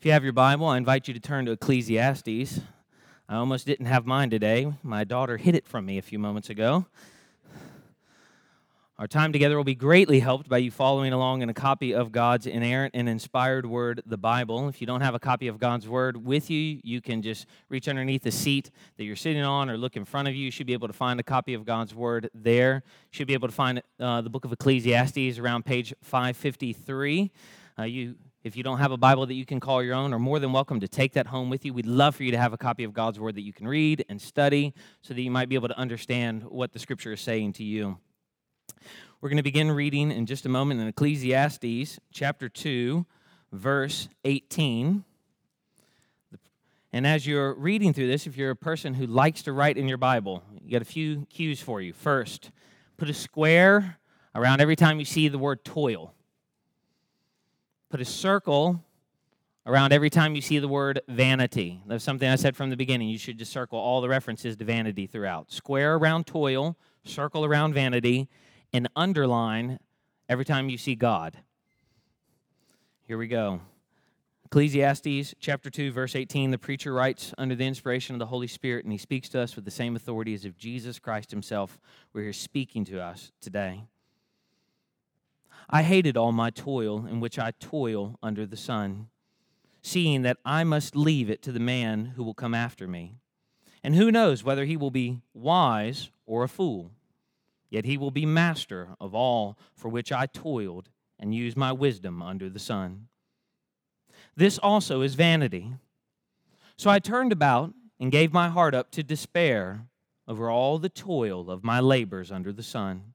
If you have your Bible, I invite you to turn to Ecclesiastes. I almost didn't have mine today. My daughter hid it from me a few moments ago. Our time together will be greatly helped by you following along in a copy of God's inerrant and inspired word, the Bible. If you don't have a copy of God's word with you, you can just reach underneath the seat that you're sitting on or look in front of you. You should be able to find a copy of God's word there. You should be able to find uh, the book of Ecclesiastes around page 553. Uh, you if you don't have a Bible that you can call your own, are more than welcome to take that home with you. We'd love for you to have a copy of God's Word that you can read and study so that you might be able to understand what the Scripture is saying to you. We're going to begin reading in just a moment in Ecclesiastes chapter 2, verse 18. And as you're reading through this, if you're a person who likes to write in your Bible, you got a few cues for you. First, put a square around every time you see the word toil. Put a circle around every time you see the word vanity. That's something I said from the beginning. You should just circle all the references to vanity throughout. Square around toil, circle around vanity, and underline every time you see God. Here we go. Ecclesiastes chapter 2, verse 18, the preacher writes under the inspiration of the Holy Spirit, and he speaks to us with the same authority as if Jesus Christ himself were here speaking to us today. I hated all my toil in which I toil under the sun, seeing that I must leave it to the man who will come after me. And who knows whether he will be wise or a fool? Yet he will be master of all for which I toiled and used my wisdom under the sun. This also is vanity. So I turned about and gave my heart up to despair over all the toil of my labors under the sun.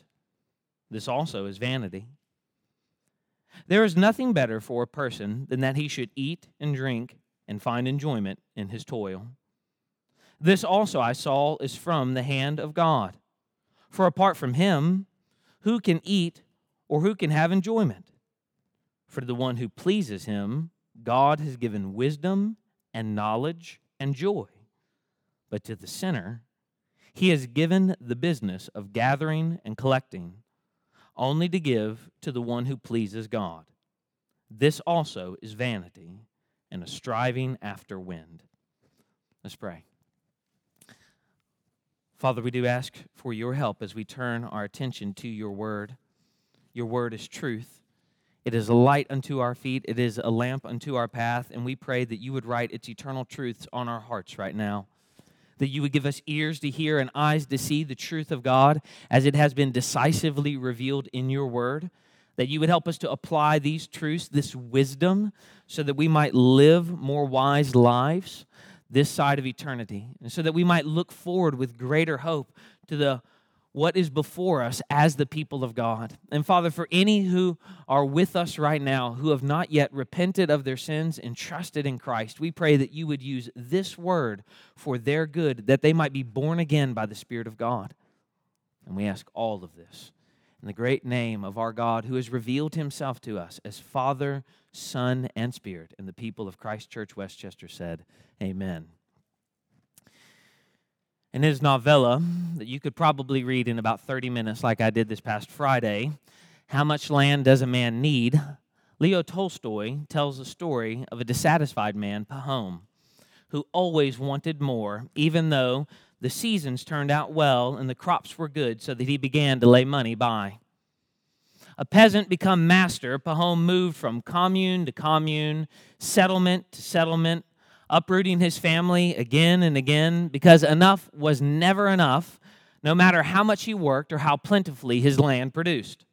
This also is vanity. There is nothing better for a person than that he should eat and drink and find enjoyment in his toil. This also I saw is from the hand of God. For apart from him, who can eat or who can have enjoyment? For to the one who pleases him, God has given wisdom and knowledge and joy. But to the sinner, he has given the business of gathering and collecting only to give to the one who pleases God. This also is vanity and a striving after wind. Let's pray. Father, we do ask for your help as we turn our attention to your word. Your word is truth. It is a light unto our feet, it is a lamp unto our path, and we pray that you would write its eternal truths on our hearts right now that you would give us ears to hear and eyes to see the truth of God as it has been decisively revealed in your word. That you would help us to apply these truths, this wisdom, so that we might live more wise lives this side of eternity, and so that we might look forward with greater hope to the what is before us as the people of God. And Father, for any who are with us right now who have not yet repented of their sins and trusted in Christ, we pray that you would use this word for their good, that they might be born again by the Spirit of God. And we ask all of this in the great name of our God who has revealed himself to us as Father, Son, and Spirit. And the people of Christ Church Westchester said, Amen in his novella that you could probably read in about 30 minutes, like I did this past Friday, How Much Land Does a Man Need? Leo Tolstoy tells the story of a dissatisfied man, Pahom, who always wanted more, even though the seasons turned out well and the crops were good, so that he began to lay money by. A peasant become master, Pahom moved from commune to commune, settlement to settlement, uprooting his family again and again because enough was never enough, no matter how much he worked or how plentifully his land produced.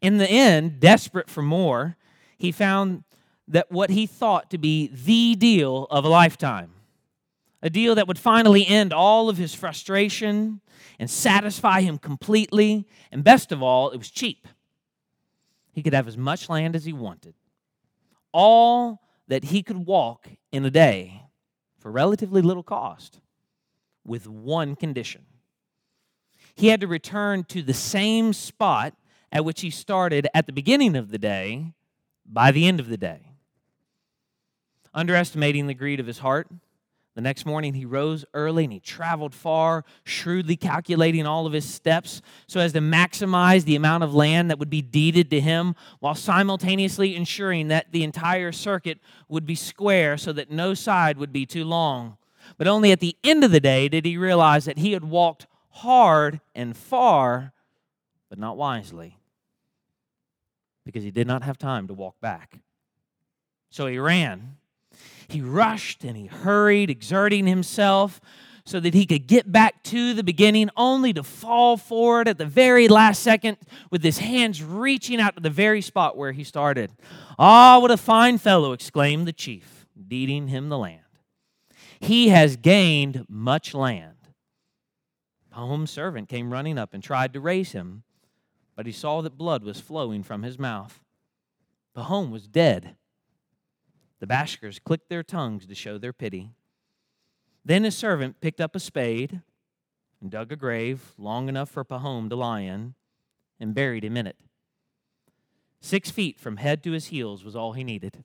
In the end, desperate for more, he found that what he thought to be the deal of a lifetime, a deal that would finally end all of his frustration and satisfy him completely, and best of all, it was cheap. He could have as much land as he wanted. All that he could walk in a day for relatively little cost with one condition. He had to return to the same spot at which he started at the beginning of the day by the end of the day. Underestimating the greed of his heart, the next morning he rose early and he traveled far, shrewdly calculating all of his steps so as to maximize the amount of land that would be deeded to him while simultaneously ensuring that the entire circuit would be square so that no side would be too long. But only at the end of the day did he realize that he had walked hard and far, but not wisely, because he did not have time to walk back. So he ran. He rushed and he hurried, exerting himself so that he could get back to the beginning, only to fall forward at the very last second with his hands reaching out to the very spot where he started. Ah, what a fine fellow! exclaimed the chief, deeding him the land. He has gained much land. Pahom's servant came running up and tried to raise him, but he saw that blood was flowing from his mouth. Pahom was dead. The Bashkirs clicked their tongues to show their pity. Then his servant picked up a spade and dug a grave long enough for Pahom to lie in and buried him in it. Six feet from head to his heels was all he needed.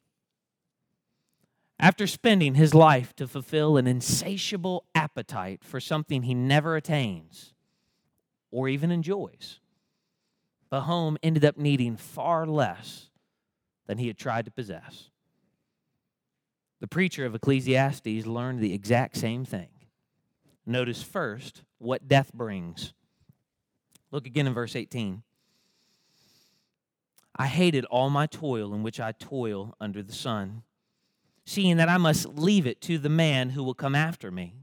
After spending his life to fulfill an insatiable appetite for something he never attains or even enjoys, Pahom ended up needing far less than he had tried to possess. The preacher of Ecclesiastes learned the exact same thing. Notice first what death brings. Look again in verse 18. I hated all my toil in which I toil under the sun seeing that I must leave it to the man who will come after me.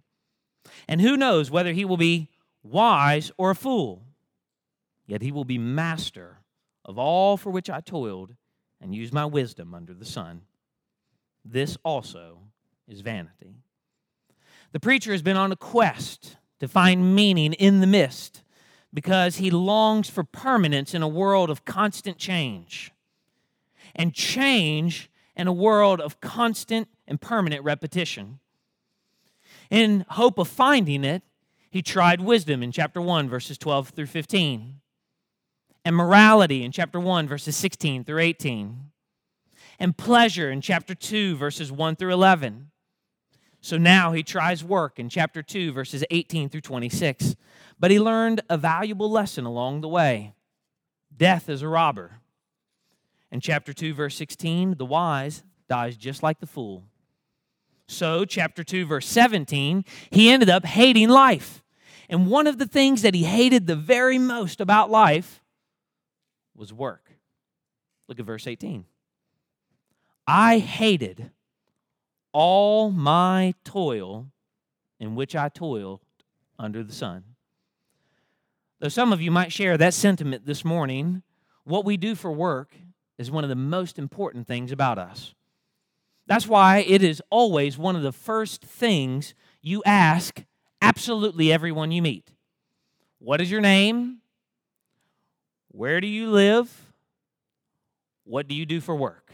And who knows whether he will be wise or a fool? Yet he will be master of all for which I toiled and used my wisdom under the sun. This also is vanity. The preacher has been on a quest to find meaning in the mist because he longs for permanence in a world of constant change. And change in a world of constant and permanent repetition. In hope of finding it, he tried wisdom in chapter 1, verses 12 through 15, and morality in chapter 1, verses 16 through 18, and pleasure in chapter 2, verses 1 through 11. So now he tries work in chapter 2, verses 18 through 26. But he learned a valuable lesson along the way death is a robber. In chapter 2, verse 16, the wise dies just like the fool. So, chapter 2, verse 17, he ended up hating life. And one of the things that he hated the very most about life was work. Look at verse 18. I hated all my toil in which I toiled under the sun. Though some of you might share that sentiment this morning, what we do for work is one of the most important things about us. That's why it is always one of the first things you ask absolutely everyone you meet. What is your name? Where do you live? What do you do for work?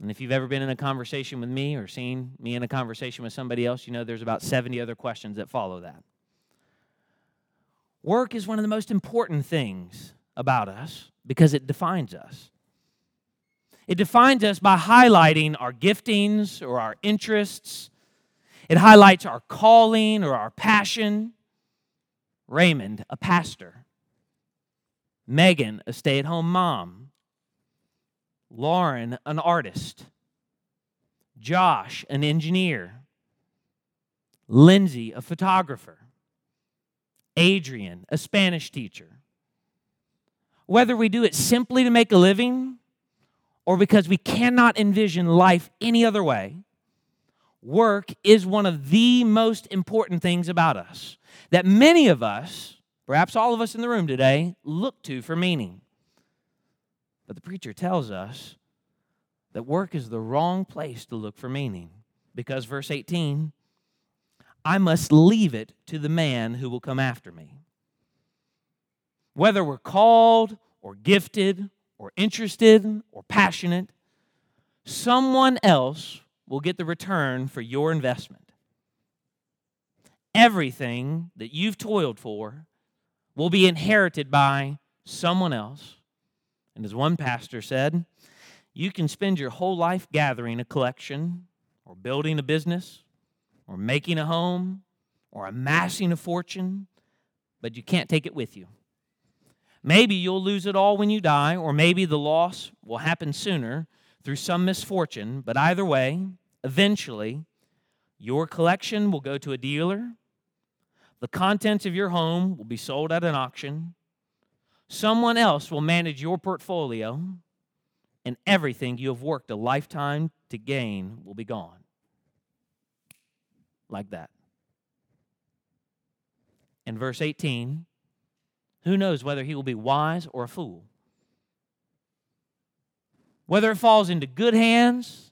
And if you've ever been in a conversation with me or seen me in a conversation with somebody else, you know there's about 70 other questions that follow that. Work is one of the most important things about us because it defines us. It defines us by highlighting our giftings or our interests. It highlights our calling or our passion. Raymond, a pastor. Megan, a stay at home mom. Lauren, an artist. Josh, an engineer. Lindsay, a photographer. Adrian, a Spanish teacher whether we do it simply to make a living or because we cannot envision life any other way, work is one of the most important things about us that many of us, perhaps all of us in the room today, look to for meaning. But the preacher tells us that work is the wrong place to look for meaning because, verse 18, I must leave it to the man who will come after me. Whether we're called or gifted or interested or passionate, someone else will get the return for your investment. Everything that you've toiled for will be inherited by someone else. And as one pastor said, you can spend your whole life gathering a collection or building a business or making a home or amassing a fortune, but you can't take it with you. Maybe you'll lose it all when you die, or maybe the loss will happen sooner through some misfortune, but either way, eventually, your collection will go to a dealer. The contents of your home will be sold at an auction. Someone else will manage your portfolio, and everything you have worked a lifetime to gain will be gone. Like that. In verse 18, who knows whether he will be wise or a fool? Whether it falls into good hands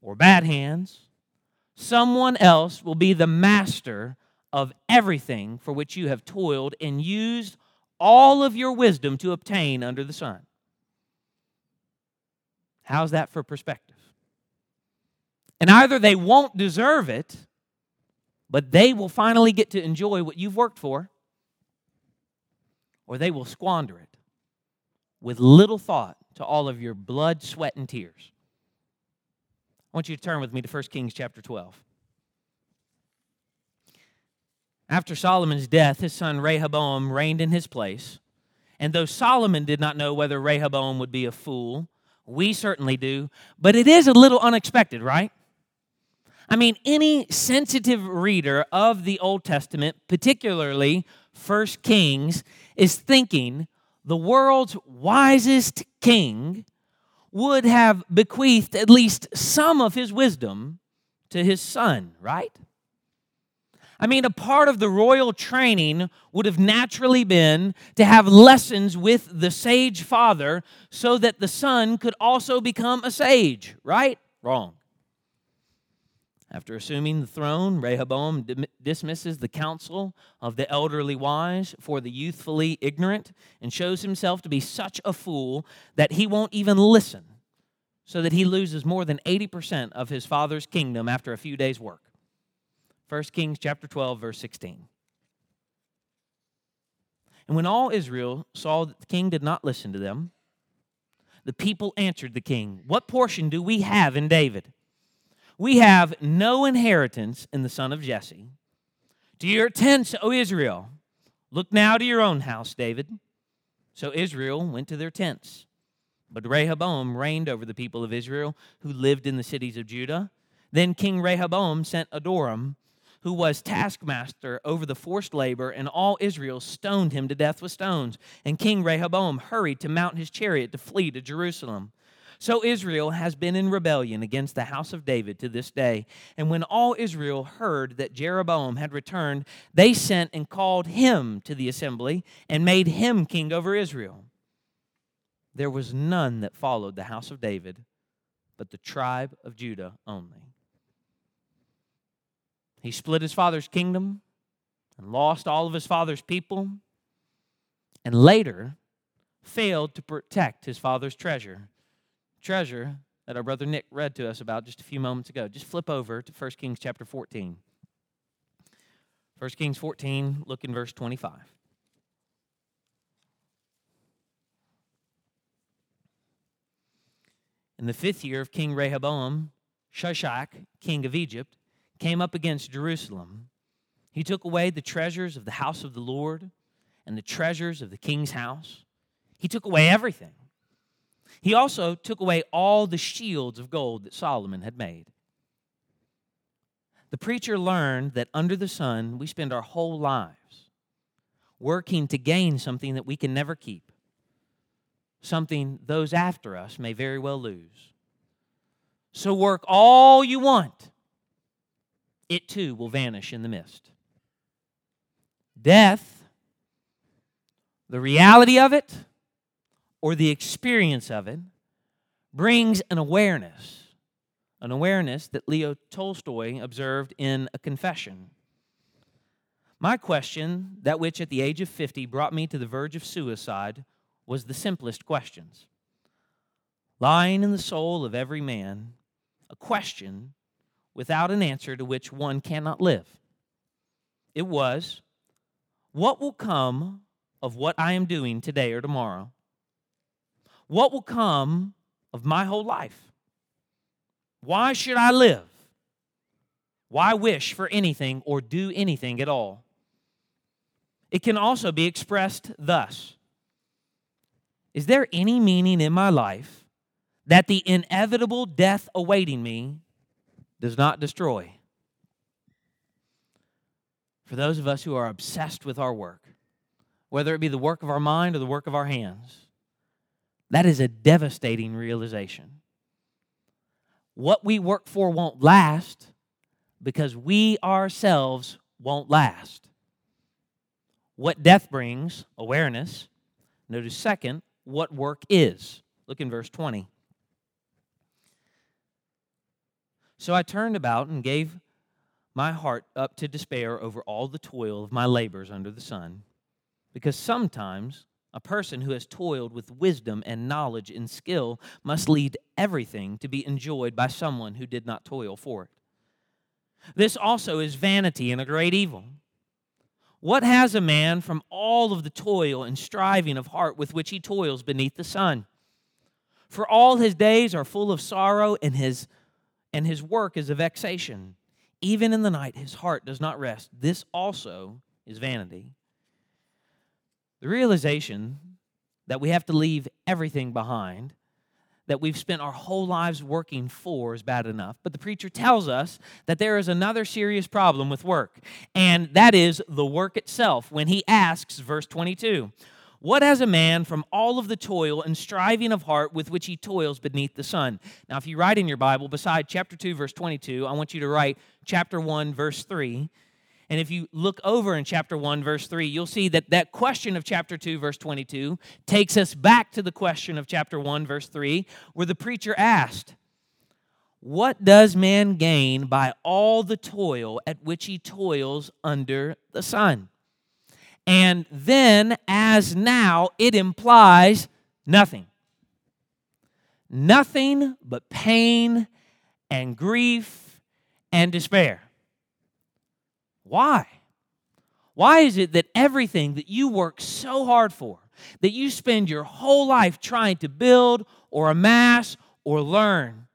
or bad hands, someone else will be the master of everything for which you have toiled and used all of your wisdom to obtain under the sun. How's that for perspective? And either they won't deserve it, but they will finally get to enjoy what you've worked for, or they will squander it with little thought to all of your blood, sweat, and tears. I want you to turn with me to 1 Kings chapter 12. After Solomon's death, his son Rehoboam reigned in his place. And though Solomon did not know whether Rehoboam would be a fool, we certainly do. But it is a little unexpected, right? I mean, any sensitive reader of the Old Testament, particularly First Kings, is thinking the world's wisest king would have bequeathed at least some of his wisdom to his son, right? I mean, a part of the royal training would have naturally been to have lessons with the sage father so that the son could also become a sage, right? Wrong. After assuming the throne, Rehoboam dismisses the counsel of the elderly wise for the youthfully ignorant and shows himself to be such a fool that he won't even listen, so that he loses more than 80% of his father's kingdom after a few days' work. 1 Kings chapter 12 verse 16. And when all Israel saw that the king did not listen to them, the people answered the king, "What portion do we have in David? We have no inheritance in the son of Jesse. To your tents, O Israel. Look now to your own house, David." So Israel went to their tents. But Rehoboam reigned over the people of Israel who lived in the cities of Judah. Then King Rehoboam sent Adoram who was taskmaster over the forced labor, and all Israel stoned him to death with stones. And King Rehoboam hurried to mount his chariot to flee to Jerusalem. So Israel has been in rebellion against the house of David to this day. And when all Israel heard that Jeroboam had returned, they sent and called him to the assembly and made him king over Israel. There was none that followed the house of David, but the tribe of Judah only. He split his father's kingdom and lost all of his father's people, and later failed to protect his father's treasure. Treasure that our brother Nick read to us about just a few moments ago. Just flip over to 1 Kings chapter 14. 1 Kings 14, look in verse 25. In the fifth year of King Rehoboam, Shishak, king of Egypt, came up against Jerusalem, he took away the treasures of the house of the Lord and the treasures of the king's house. He took away everything. He also took away all the shields of gold that Solomon had made. The preacher learned that under the sun, we spend our whole lives working to gain something that we can never keep, something those after us may very well lose. So work all you want it too will vanish in the mist. Death, the reality of it, or the experience of it, brings an awareness, an awareness that Leo Tolstoy observed in a confession. My question, that which at the age of 50 brought me to the verge of suicide, was the simplest questions lying in the soul of every man, a question without an answer to which one cannot live. It was, What will come of what I am doing today or tomorrow? What will come of my whole life? Why should I live? Why wish for anything or do anything at all? It can also be expressed thus Is there any meaning in my life that the inevitable death awaiting me does not destroy? For those of us who are obsessed with our work, whether it be the work of our mind or the work of our hands, that is a devastating realization. What we work for won't last because we ourselves won't last. What death brings, awareness. Notice, second, what work is. Look in verse 20. So I turned about and gave my heart up to despair over all the toil of my labors under the sun, because sometimes a person who has toiled with wisdom and knowledge and skill must leave everything to be enjoyed by someone who did not toil for it. This also is vanity and a great evil. What has a man from all of the toil and striving of heart with which he toils beneath the sun? For all his days are full of sorrow, and his, and his work is a vexation. Even in the night, his heart does not rest. This also is vanity. The realization that we have to leave everything behind that we've spent our whole lives working for is bad enough. But the preacher tells us that there is another serious problem with work, and that is the work itself. When he asks, verse 22, what has a man from all of the toil and striving of heart with which he toils beneath the sun? Now, if you write in your Bible, beside chapter 2, verse 22, I want you to write chapter 1, verse 3 and if you look over in chapter 1, verse 3, you'll see that that question of chapter 2, verse 22, takes us back to the question of chapter 1, verse 3, where the preacher asked, What does man gain by all the toil at which he toils under the sun? And then, as now, it implies nothing. Nothing but pain and grief and despair. Why? Why is it that everything that you work so hard for, that you spend your whole life trying to build or amass or learn,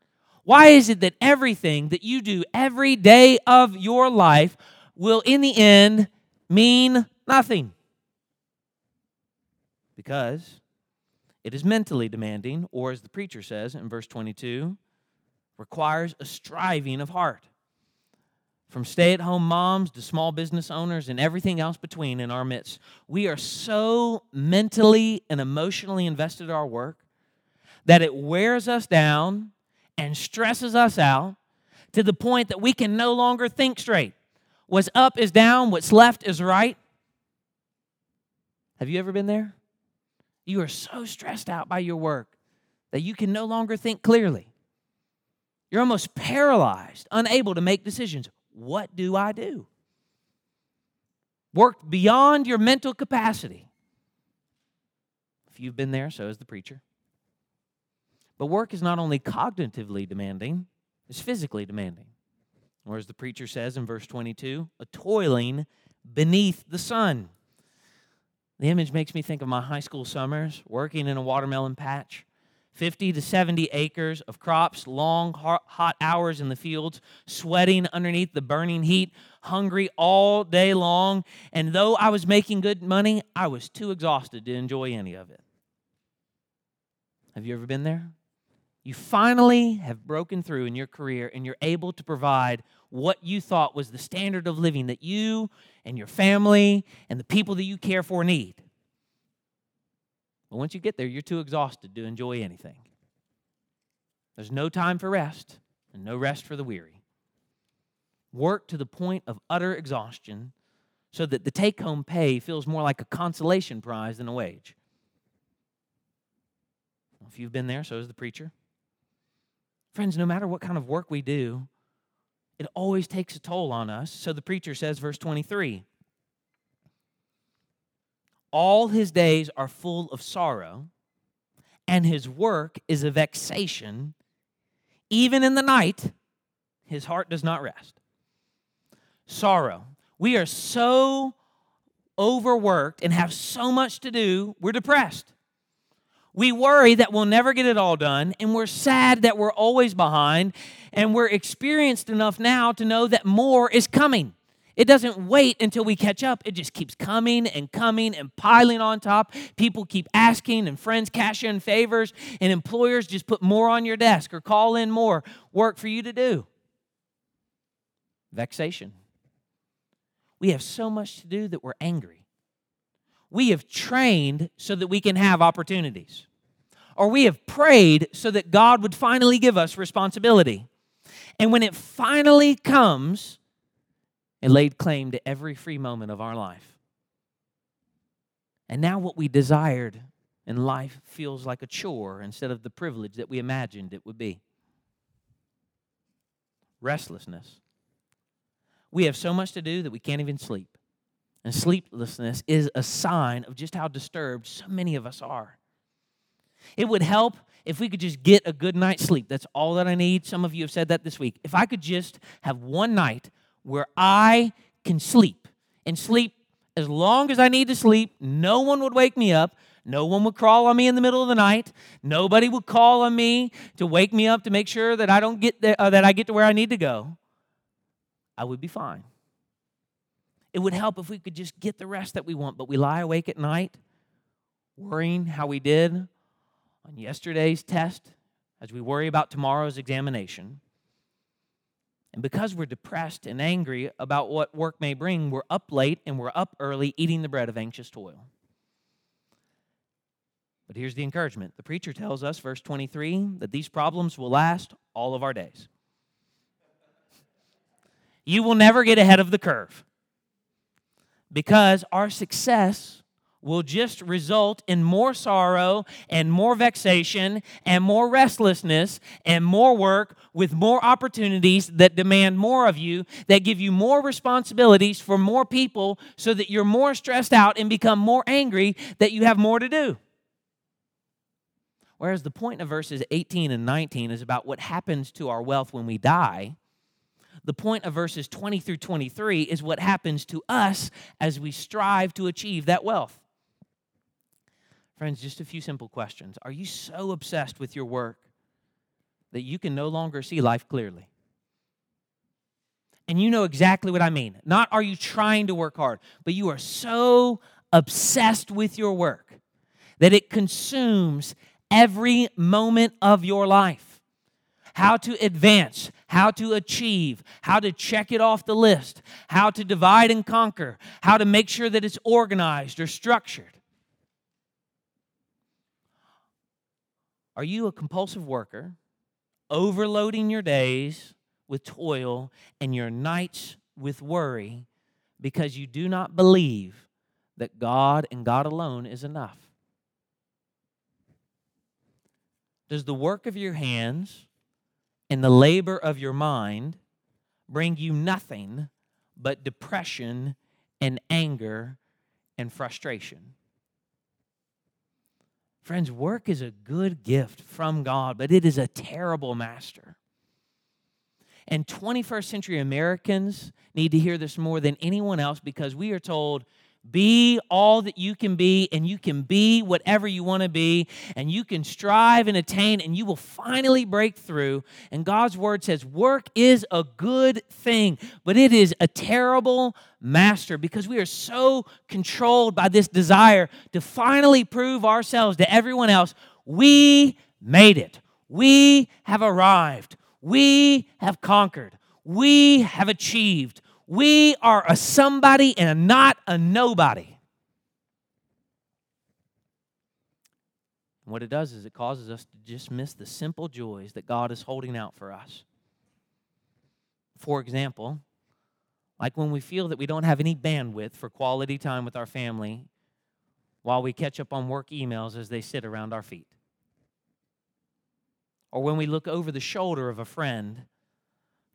why is it that everything that you do every day of your life will in the end mean nothing? Because it is mentally demanding, or as the preacher says in verse 22, requires a striving of heart from stay at home moms to small business owners and everything else between in our midst. We are so mentally and emotionally invested in our work that it wears us down and stresses us out to the point that we can no longer think straight. What's up is down, what's left is right. Have you ever been there? You are so stressed out by your work that you can no longer think clearly. You're almost paralyzed, unable to make decisions. What do I do? Work beyond your mental capacity. If you've been there, so has the preacher. But work is not only cognitively demanding, it's physically demanding. Or as the preacher says in verse 22, a toiling beneath the sun. The image makes me think of my high school summers working in a watermelon patch. 50 to 70 acres of crops, long, hot hours in the fields, sweating underneath the burning heat, hungry all day long. And though I was making good money, I was too exhausted to enjoy any of it. Have you ever been there? You finally have broken through in your career and you're able to provide what you thought was the standard of living that you and your family and the people that you care for need. But once you get there, you're too exhausted to enjoy anything. There's no time for rest and no rest for the weary. Work to the point of utter exhaustion so that the take home pay feels more like a consolation prize than a wage. If you've been there, so has the preacher. Friends, no matter what kind of work we do, it always takes a toll on us. So the preacher says, verse 23 all his days are full of sorrow, and his work is a vexation, even in the night, his heart does not rest. Sorrow. We are so overworked and have so much to do, we're depressed. We worry that we'll never get it all done, and we're sad that we're always behind, and we're experienced enough now to know that more is coming. It doesn't wait until we catch up. It just keeps coming and coming and piling on top. People keep asking, and friends cash in favors, and employers just put more on your desk or call in more work for you to do. Vexation. We have so much to do that we're angry we have trained so that we can have opportunities. Or we have prayed so that God would finally give us responsibility. And when it finally comes, it laid claim to every free moment of our life. And now what we desired in life feels like a chore instead of the privilege that we imagined it would be. Restlessness. We have so much to do that we can't even sleep. And sleeplessness is a sign of just how disturbed so many of us are. It would help if we could just get a good night's sleep. That's all that I need. Some of you have said that this week. If I could just have one night where I can sleep and sleep as long as I need to sleep, no one would wake me up. No one would crawl on me in the middle of the night. Nobody would call on me to wake me up to make sure that I don't get there, uh, that I get to where I need to go. I would be fine. It would help if we could just get the rest that we want, but we lie awake at night worrying how we did on yesterday's test as we worry about tomorrow's examination. And because we're depressed and angry about what work may bring, we're up late and we're up early eating the bread of anxious toil. But here's the encouragement the preacher tells us, verse 23, that these problems will last all of our days. You will never get ahead of the curve because our success will just result in more sorrow and more vexation and more restlessness and more work with more opportunities that demand more of you, that give you more responsibilities for more people so that you're more stressed out and become more angry that you have more to do. Whereas the point of verses 18 and 19 is about what happens to our wealth when we die the point of verses 20 through 23 is what happens to us as we strive to achieve that wealth. Friends, just a few simple questions. Are you so obsessed with your work that you can no longer see life clearly? And you know exactly what I mean. Not are you trying to work hard, but you are so obsessed with your work that it consumes every moment of your life how to advance, how to achieve, how to check it off the list, how to divide and conquer, how to make sure that it's organized or structured. Are you a compulsive worker, overloading your days with toil and your nights with worry because you do not believe that God and God alone is enough? Does the work of your hands and the labor of your mind bring you nothing but depression and anger and frustration. Friends, work is a good gift from God, but it is a terrible master. And 21st century Americans need to hear this more than anyone else because we are told be all that you can be, and you can be whatever you want to be, and you can strive and attain, and you will finally break through. And God's word says, work is a good thing, but it is a terrible master because we are so controlled by this desire to finally prove ourselves to everyone else. We made it, we have arrived, we have conquered, we have achieved. We are a somebody and not a nobody. And what it does is it causes us to just miss the simple joys that God is holding out for us. For example, like when we feel that we don't have any bandwidth for quality time with our family while we catch up on work emails as they sit around our feet. Or when we look over the shoulder of a friend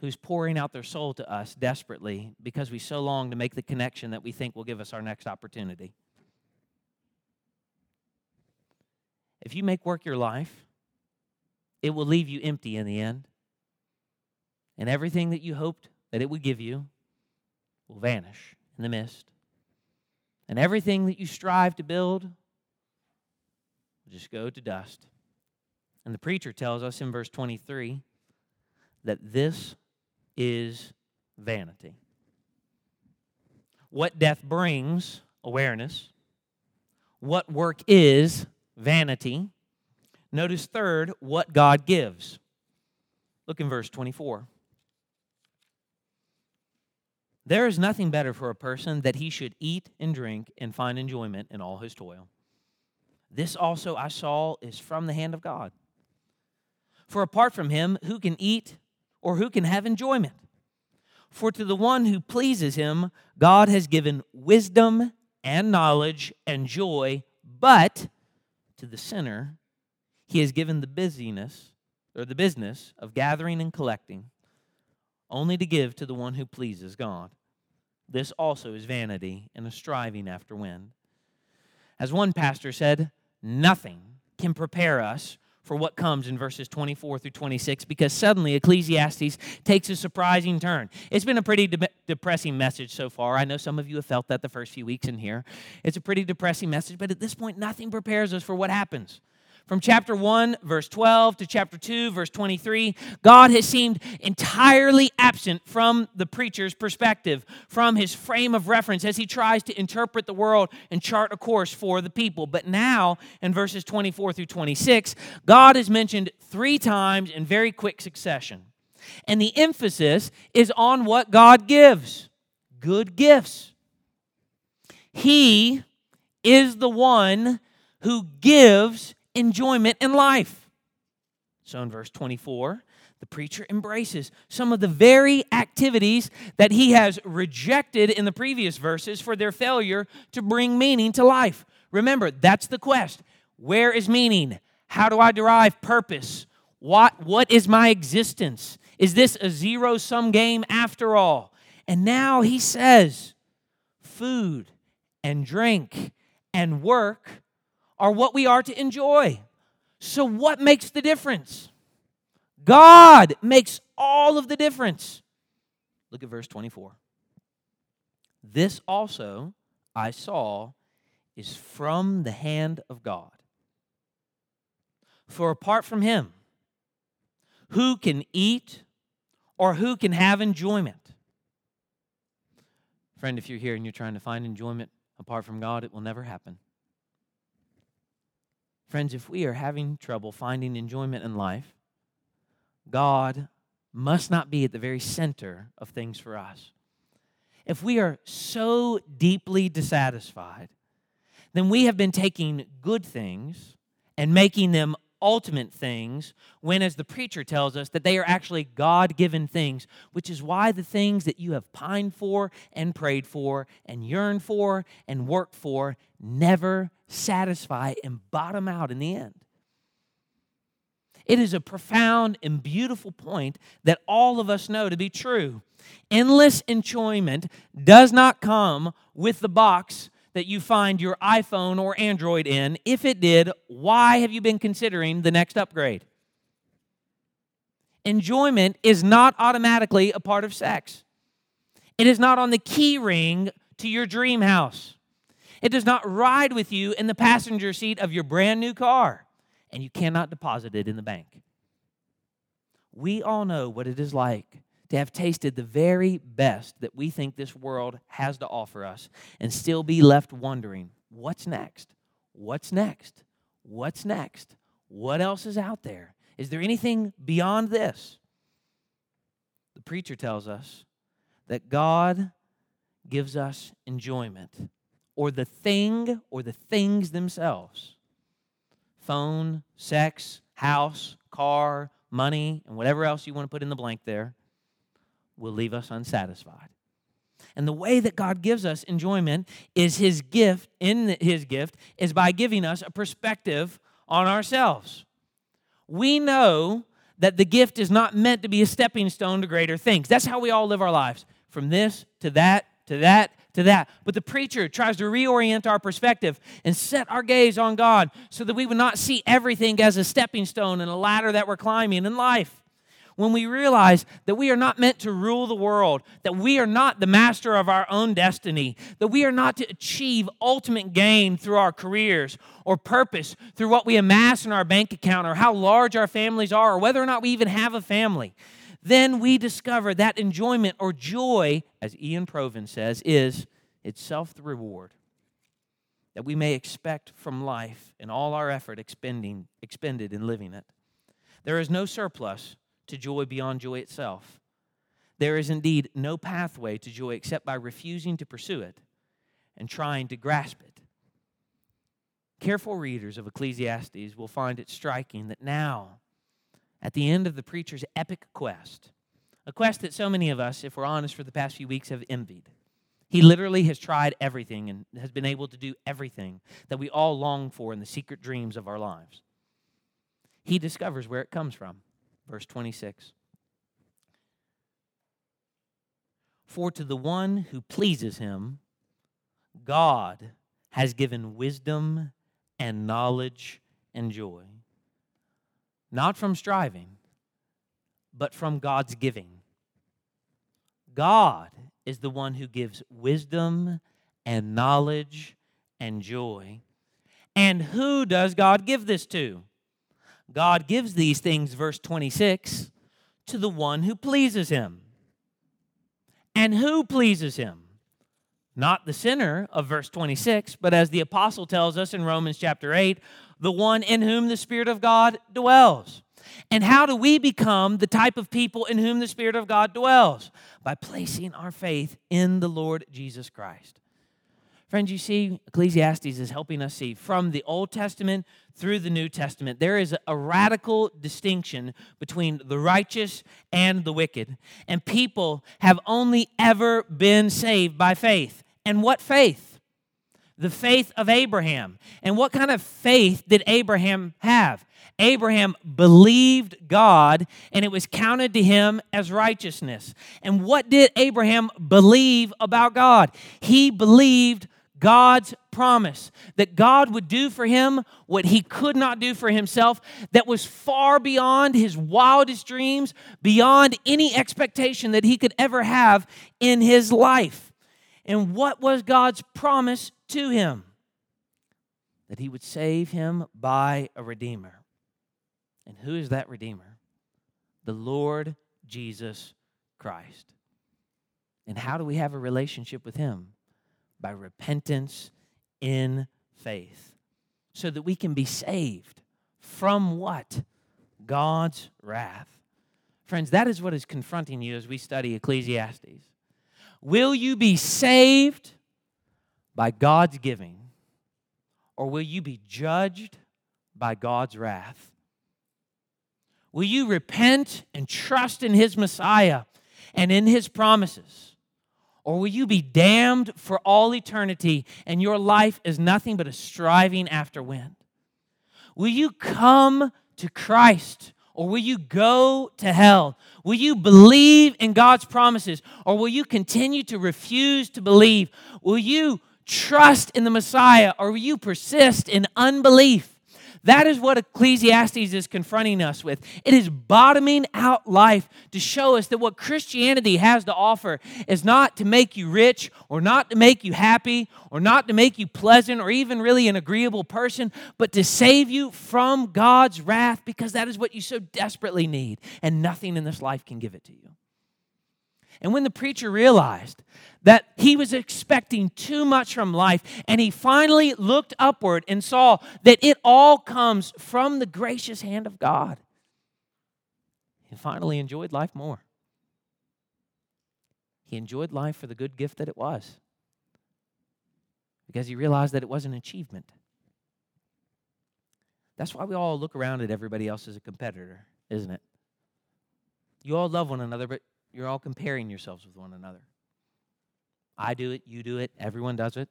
who's pouring out their soul to us desperately because we so long to make the connection that we think will give us our next opportunity. if you make work your life, it will leave you empty in the end. And everything that you hoped that it would give you will vanish in the mist. And everything that you strive to build will just go to dust. And the preacher tells us in verse 23 that this is vanity. What death brings, awareness. What work is, vanity. Notice third, what God gives. Look in verse 24. There is nothing better for a person that he should eat and drink and find enjoyment in all his toil. This also I saw is from the hand of God. For apart from him, who can eat or who can have enjoyment? For to the one who pleases him, God has given wisdom and knowledge and joy, but to the sinner, he has given the busyness or the business of gathering and collecting, only to give to the one who pleases God. This also is vanity and a striving after wind. As one pastor said, nothing can prepare us for what comes in verses 24 through 26 because suddenly Ecclesiastes takes a surprising turn. It's been a pretty de- depressing message so far. I know some of you have felt that the first few weeks in here. It's a pretty depressing message, but at this point, nothing prepares us for what happens. From chapter 1, verse 12 to chapter 2, verse 23, God has seemed entirely absent from the preacher's perspective, from his frame of reference as he tries to interpret the world and chart a course for the people. But now, in verses 24 through 26, God is mentioned three times in very quick succession. And the emphasis is on what God gives good gifts. He is the one who gives enjoyment in life. So in verse 24, the preacher embraces some of the very activities that he has rejected in the previous verses for their failure to bring meaning to life. Remember, that's the quest. Where is meaning? How do I derive purpose? What, what is my existence? Is this a zero sum game after all? And now he says, food and drink and work are what we are to enjoy. So, what makes the difference? God makes all of the difference. Look at verse 24. This also I saw is from the hand of God. For apart from him, who can eat or who can have enjoyment? Friend, if you're here and you're trying to find enjoyment apart from God, it will never happen. Friends, if we are having trouble finding enjoyment in life, God must not be at the very center of things for us. If we are so deeply dissatisfied, then we have been taking good things and making them ultimate things, when, as the preacher tells us, that they are actually God given things, which is why the things that you have pined for and prayed for and yearned for and worked for never satisfy and bottom out in the end. It is a profound and beautiful point that all of us know to be true. Endless enjoyment does not come with the box that you find your iPhone or Android in? If it did, why have you been considering the next upgrade? Enjoyment is not automatically a part of sex. It is not on the key ring to your dream house. It does not ride with you in the passenger seat of your brand new car, and you cannot deposit it in the bank. We all know what it is like to have tasted the very best that we think this world has to offer us and still be left wondering what's next? What's next? What's next? What else is out there? Is there anything beyond this? The preacher tells us that God gives us enjoyment or the thing or the things themselves phone, sex, house, car, money, and whatever else you want to put in the blank there will leave us unsatisfied. And the way that God gives us enjoyment is his gift, in his gift, is by giving us a perspective on ourselves. We know that the gift is not meant to be a stepping stone to greater things. That's how we all live our lives from this to that to that, to that. But the preacher tries to reorient our perspective and set our gaze on God so that we would not see everything as a stepping stone and a ladder that we're climbing in life when we realize that we are not meant to rule the world, that we are not the master of our own destiny, that we are not to achieve ultimate gain through our careers or purpose through what we amass in our bank account or how large our families are or whether or not we even have a family. Then we discover that enjoyment or joy, as Iain Provan says, is itself the reward that we may expect from life and all our effort expending, expended in living it. There is no surplus to joy beyond joy itself. There is indeed no pathway to joy except by refusing to pursue it and trying to grasp it. Careful readers of Ecclesiastes will find it striking that now, at the end of the preacher's epic quest, a quest that so many of us, if we're honest, for the past few weeks have envied. He literally has tried everything and has been able to do everything that we all long for in the secret dreams of our lives. He discovers where it comes from. Verse 26. For to the one who pleases him, God has given wisdom and knowledge and joy. Not from striving, but from God's giving. God is the one who gives wisdom and knowledge and joy. And who does God give this to? God gives these things, verse 26, to the one who pleases him. And who pleases him? Not the sinner of verse 26, but as the apostle tells us in Romans chapter 8, the one in whom the Spirit of God dwells. And how do we become the type of people in whom the Spirit of God dwells? By placing our faith in the Lord Jesus Christ. Friends, you see, Ecclesiastes is helping us see from the Old Testament through the New Testament, there is a radical distinction between the righteous and the wicked. And people have only ever been saved by faith. And what faith? The faith of Abraham. And what kind of faith did Abraham have? Abraham believed God and it was counted to him as righteousness. And what did Abraham believe about God? He believed God's promise that God would do for him what he could not do for himself, that was far beyond his wildest dreams, beyond any expectation that he could ever have in his life. And what was God's promise to him? That he would save him by a redeemer. And who is that redeemer? The Lord Jesus Christ. And how do we have a relationship with him? By repentance in faith, so that we can be saved from what? God's wrath. Friends, that is what is confronting you as we study Ecclesiastes. Will you be saved by God's giving, or will you be judged by God's wrath? Will you repent and trust in His Messiah and in His promises? Or will you be damned for all eternity and your life is nothing but a striving after wind? Will you come to Christ or will you go to hell? Will you believe in God's promises or will you continue to refuse to believe? Will you trust in the Messiah or will you persist in unbelief? That is what Ecclesiastes is confronting us with. It is bottoming out life to show us that what Christianity has to offer is not to make you rich or not to make you happy or not to make you pleasant or even really an agreeable person, but to save you from God's wrath because that is what you so desperately need, and nothing in this life can give it to you. And when the preacher realized that he was expecting too much from life, and he finally looked upward and saw that it all comes from the gracious hand of God, he finally enjoyed life more. He enjoyed life for the good gift that it was because he realized that it was an achievement. That's why we all look around at everybody else as a competitor, isn't it? You all love one another, but you're all comparing yourselves with one another. I do it, you do it, everyone does it.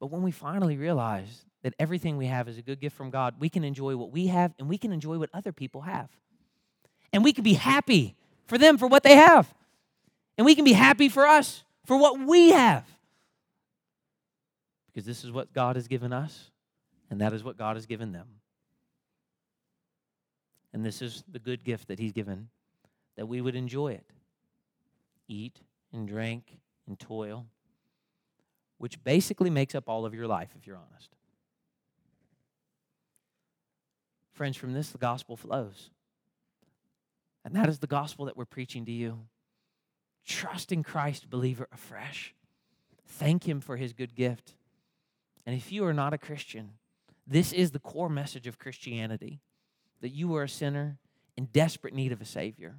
But when we finally realize that everything we have is a good gift from God, we can enjoy what we have and we can enjoy what other people have. And we can be happy for them for what they have. And we can be happy for us, for what we have. Because this is what God has given us, and that is what God has given them. And this is the good gift that He's given, that we would enjoy it. Eat and drink and toil, which basically makes up all of your life, if you're honest. Friends, from this, the gospel flows. And that is the gospel that we're preaching to you. Trust in Christ, believer, afresh. Thank Him for His good gift. And if you are not a Christian, this is the core message of Christianity that you are a sinner in desperate need of a Savior.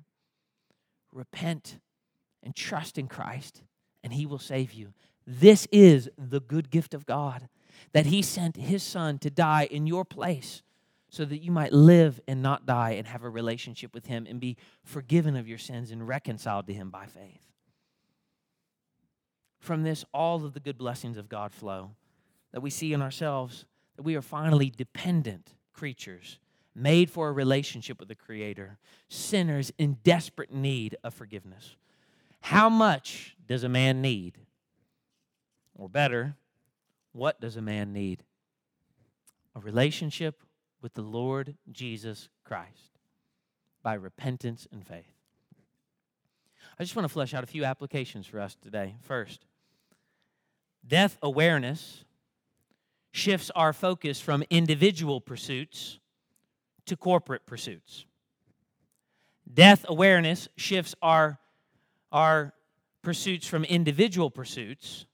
Repent and trust in Christ, and He will save you. This is the good gift of God that He sent His Son to die in your place so that you might live and not die and have a relationship with Him and be forgiven of your sins and reconciled to Him by faith. From this, all of the good blessings of God flow that we see in ourselves that we are finally dependent creatures made for a relationship with the Creator, sinners in desperate need of forgiveness. How much does a man need? Or better, what does a man need? A relationship with the Lord Jesus Christ by repentance and faith. I just want to flesh out a few applications for us today. First, death awareness shifts our focus from individual pursuits to corporate pursuits. Death awareness shifts our, our pursuits from individual pursuits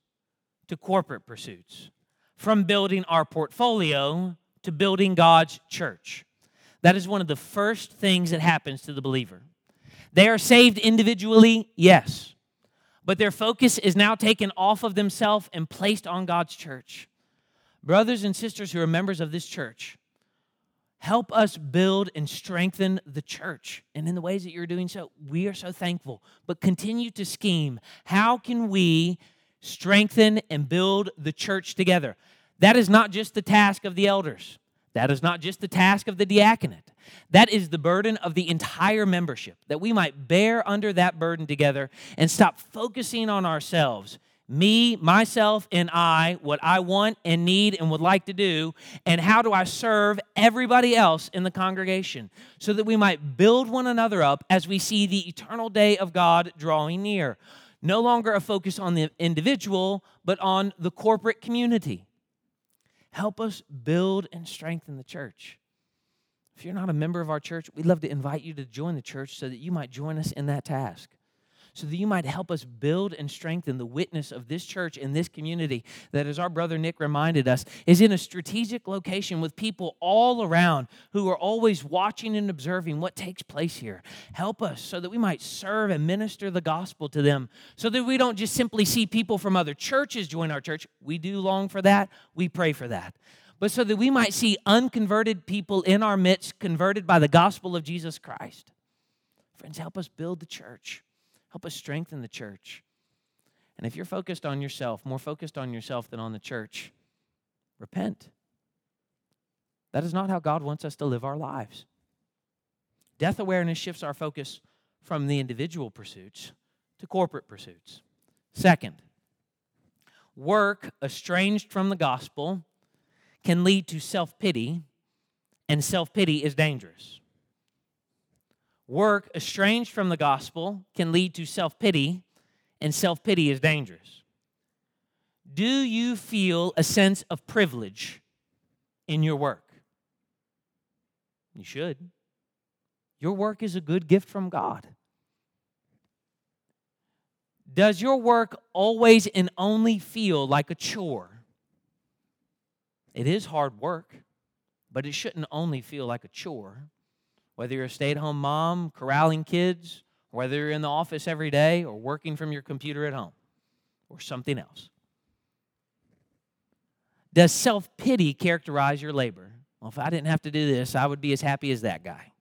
to corporate pursuits, from building our portfolio to building God's church. That is one of the first things that happens to the believer. They are saved individually, yes, but their focus is now taken off of themselves and placed on God's church. Brothers and sisters who are members of this church, help us build and strengthen the church. And in the ways that you're doing so, we are so thankful. But continue to scheme. How can we strengthen and build the church together? That is not just the task of the elders. That is not just the task of the diaconate. That is the burden of the entire membership, that we might bear under that burden together and stop focusing on ourselves me, myself, and I, what I want and need and would like to do, and how do I serve everybody else in the congregation so that we might build one another up as we see the eternal day of God drawing near. No longer a focus on the individual, but on the corporate community. Help us build and strengthen the church. If you're not a member of our church, we'd love to invite you to join the church so that you might join us in that task so that you might help us build and strengthen the witness of this church and this community that, as our brother Nick reminded us, is in a strategic location with people all around who are always watching and observing what takes place here. Help us so that we might serve and minister the gospel to them, so that we don't just simply see people from other churches join our church. We do long for that, we pray for that but so that we might see unconverted people in our midst converted by the gospel of Jesus Christ. Friends, help us build the church. Help us strengthen the church. And if you're focused on yourself, more focused on yourself than on the church, repent. That is not how God wants us to live our lives. Death awareness shifts our focus from the individual pursuits to corporate pursuits. Second, work estranged from the gospel can lead to self pity, and self pity is dangerous. Work estranged from the gospel can lead to self pity, and self pity is dangerous. Do you feel a sense of privilege in your work? You should. Your work is a good gift from God. Does your work always and only feel like a chore? It is hard work, but it shouldn't only feel like a chore whether you're a stay at home mom corralling kids, whether you're in the office every day or working from your computer at home or something else. Does self pity characterize your labor? Well, if I didn't have to do this, I would be as happy as that guy.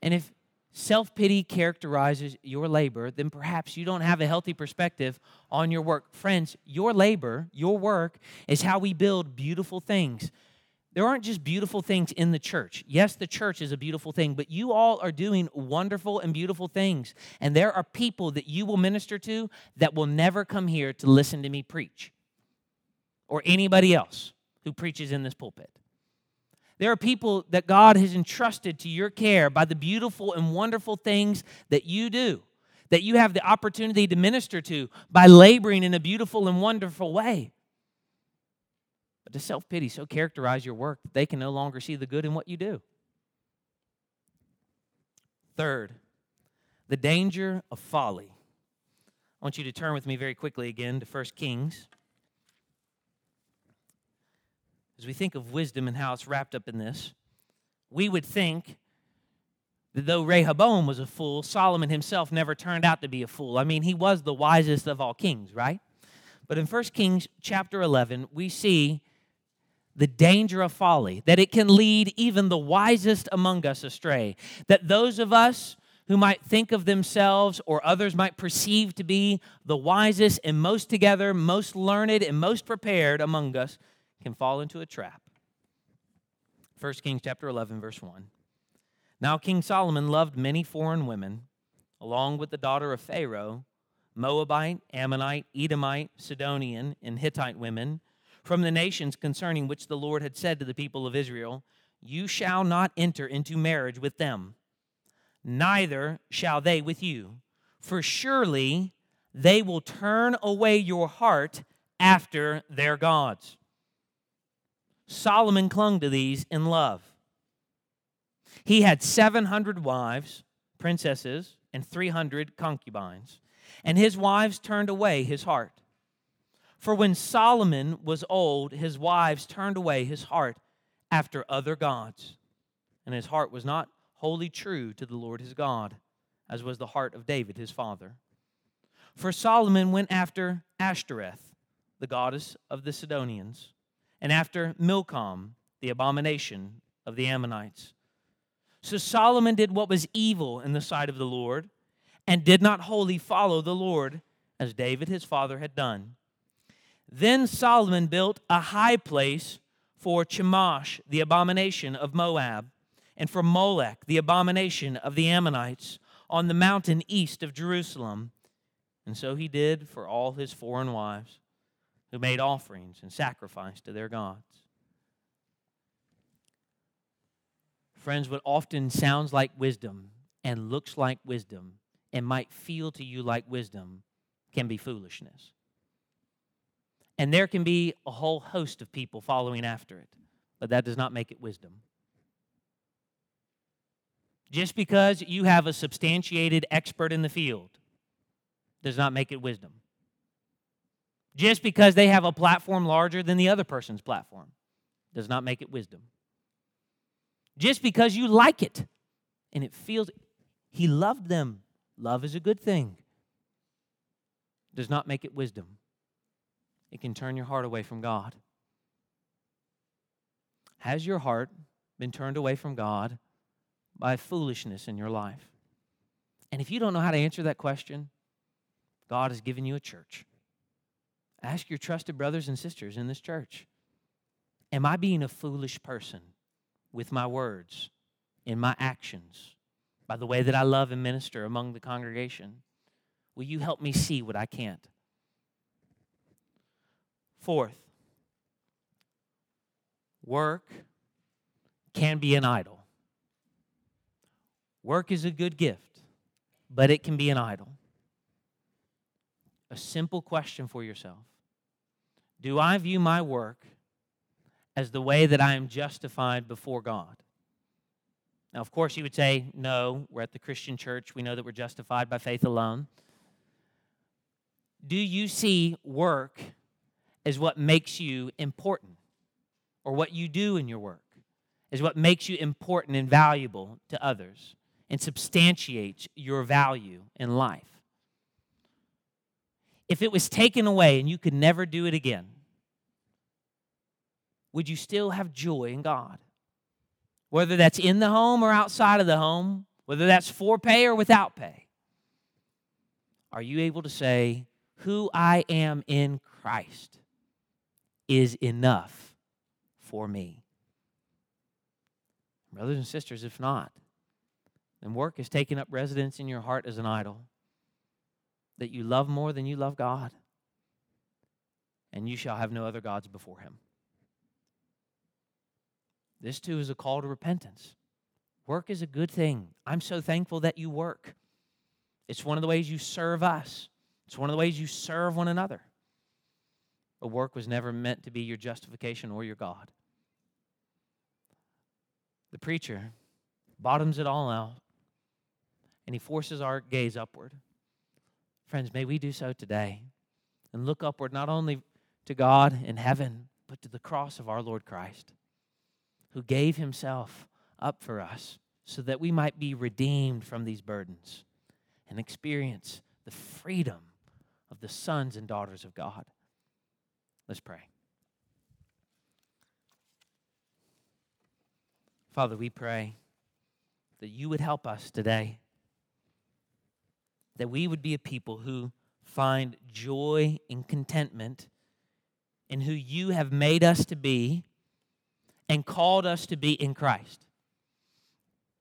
And if self pity characterizes your labor, then perhaps you don't have a healthy perspective on your work. Friends, your labor, your work, is how we build beautiful things there aren't just beautiful things in the church. Yes, the church is a beautiful thing, but you all are doing wonderful and beautiful things. And there are people that you will minister to that will never come here to listen to me preach or anybody else who preaches in this pulpit. There are people that God has entrusted to your care by the beautiful and wonderful things that you do, that you have the opportunity to minister to by laboring in a beautiful and wonderful way. Does self pity so characterize your work that they can no longer see the good in what you do? Third, the danger of folly. I want you to turn with me very quickly again to 1 Kings. As we think of wisdom and how it's wrapped up in this, we would think that though Rehoboam was a fool, Solomon himself never turned out to be a fool. I mean, he was the wisest of all kings, right? But in 1 Kings chapter 11, we see the danger of folly, that it can lead even the wisest among us astray. That those of us who might think of themselves or others might perceive to be the wisest and most together, most learned, and most prepared among us can fall into a trap. 1 Kings chapter 11 verse 1. Now King Solomon loved many foreign women, along with the daughter of Pharaoh, Moabite, Ammonite, Edomite, Sidonian, and Hittite women from the nations concerning which the Lord had said to the people of Israel, You shall not enter into marriage with them, neither shall they with you, for surely they will turn away your heart after their gods. Solomon clung to these in love. He had 700 wives, princesses, and 300 concubines, and his wives turned away his heart. For when Solomon was old, his wives turned away his heart after other gods, and his heart was not wholly true to the Lord his God, as was the heart of David his father. For Solomon went after Ashtoreth, the goddess of the Sidonians, and after Milcom, the abomination of the Ammonites. So Solomon did what was evil in the sight of the Lord, and did not wholly follow the Lord, as David his father had done. Then Solomon built a high place for Chemosh, the abomination of Moab, and for Molech, the abomination of the Ammonites, on the mountain east of Jerusalem. And so he did for all his foreign wives, who made offerings and sacrifice to their gods. Friends, what often sounds like wisdom and looks like wisdom and might feel to you like wisdom can be foolishness. And there can be a whole host of people following after it, but that does not make it wisdom. Just because you have a substantiated expert in the field does not make it wisdom. Just because they have a platform larger than the other person's platform does not make it wisdom. Just because you like it and it feels, he loved them. Love is a good thing. Does not make it wisdom it can turn your heart away from God. Has your heart been turned away from God by foolishness in your life? And if you don't know how to answer that question, God has given you a church. Ask your trusted brothers and sisters in this church Am I being a foolish person with my words, in my actions, by the way that I love and minister among the congregation? Will you help me see what I can't? Fourth, work can be an idol. Work is a good gift, but it can be an idol. A simple question for yourself Do I view my work as the way that I am justified before God? Now, of course, you would say, No, we're at the Christian church. We know that we're justified by faith alone. Do you see work is what makes you important, or what you do in your work is what makes you important and valuable to others and substantiates your value in life. If it was taken away and you could never do it again, would you still have joy in God? Whether that's in the home or outside of the home, whether that's for pay or without pay, are you able to say, Who I am in Christ? Is enough for me. Brothers and sisters, if not, then work is taking up residence in your heart as an idol that you love more than you love God, and you shall have no other gods before him. This too is a call to repentance. Work is a good thing. I'm so thankful that you work. It's one of the ways you serve us, it's one of the ways you serve one another. But work was never meant to be your justification or your God. The preacher bottoms it all out and he forces our gaze upward. Friends, may we do so today and look upward not only to God in heaven, but to the cross of our Lord Christ, who gave himself up for us so that we might be redeemed from these burdens and experience the freedom of the sons and daughters of God. Let's pray. Father, we pray that you would help us today, that we would be a people who find joy and contentment in who you have made us to be and called us to be in Christ.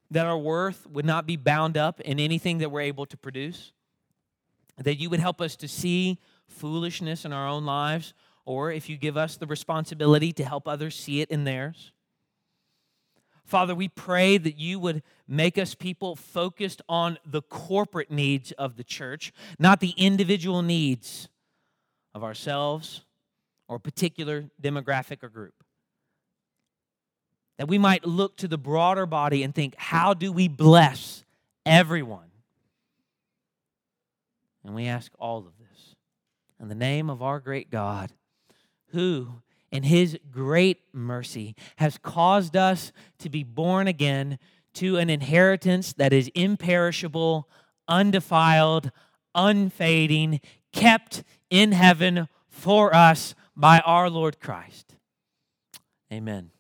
That our worth would not be bound up in anything that we're able to produce. That you would help us to see foolishness in our own lives, or if you give us the responsibility to help others see it in theirs. Father, we pray that you would make us people focused on the corporate needs of the church, not the individual needs of ourselves or a particular demographic or group. That we might look to the broader body and think, how do we bless everyone? And we ask all of this in the name of our great God, who in his great mercy has caused us to be born again to an inheritance that is imperishable, undefiled, unfading, kept in heaven for us by our Lord Christ. Amen.